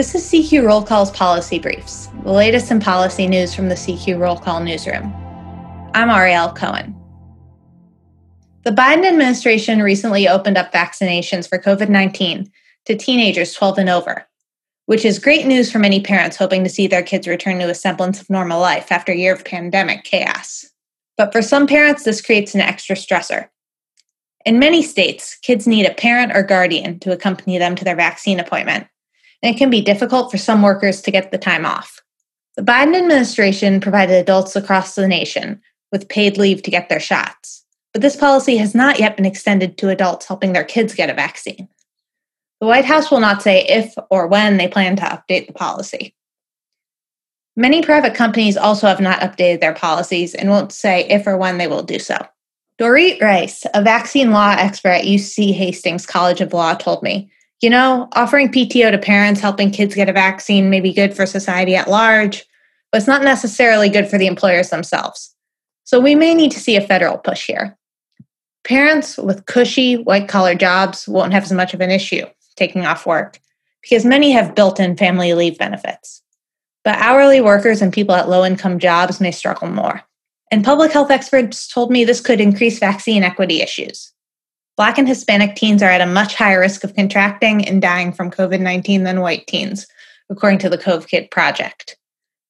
This is CQ Roll Call's Policy Briefs, the latest in policy news from the CQ Roll Call newsroom. I'm Ariel Cohen. The Biden administration recently opened up vaccinations for COVID 19 to teenagers 12 and over, which is great news for many parents hoping to see their kids return to a semblance of normal life after a year of pandemic chaos. But for some parents, this creates an extra stressor. In many states, kids need a parent or guardian to accompany them to their vaccine appointment, and it can be difficult for some workers to get the time off. The Biden administration provided adults across the nation with paid leave to get their shots, but this policy has not yet been extended to adults helping their kids get a vaccine. The White House will not say if or when they plan to update the policy. Many private companies also have not updated their policies and won't say if or when they will do so. Dorit Reiss, a vaccine law expert at UC Hastings College of Law, told me, you know, offering PTO to parents helping kids get a vaccine may be good for society at large, but it's not necessarily good for the employers themselves. So we may need to see a federal push here. Parents with cushy white collar jobs won't have as much of an issue taking off work because many have built in family leave benefits. But hourly workers and people at low income jobs may struggle more. And public health experts told me this could increase vaccine equity issues. Black and Hispanic teens are at a much higher risk of contracting and dying from COVID 19 than white teens, according to the COVKID project.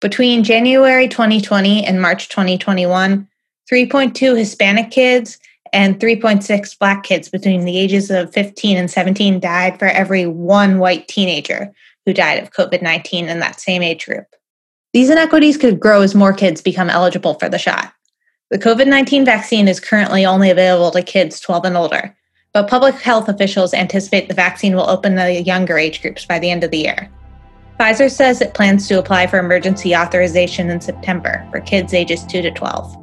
Between January 2020 and March 2021, 3.2 Hispanic kids and 3.6 Black kids between the ages of 15 and 17 died for every one white teenager who died of COVID 19 in that same age group. These inequities could grow as more kids become eligible for the shot. The COVID 19 vaccine is currently only available to kids 12 and older, but public health officials anticipate the vaccine will open the younger age groups by the end of the year. Pfizer says it plans to apply for emergency authorization in September for kids ages 2 to 12.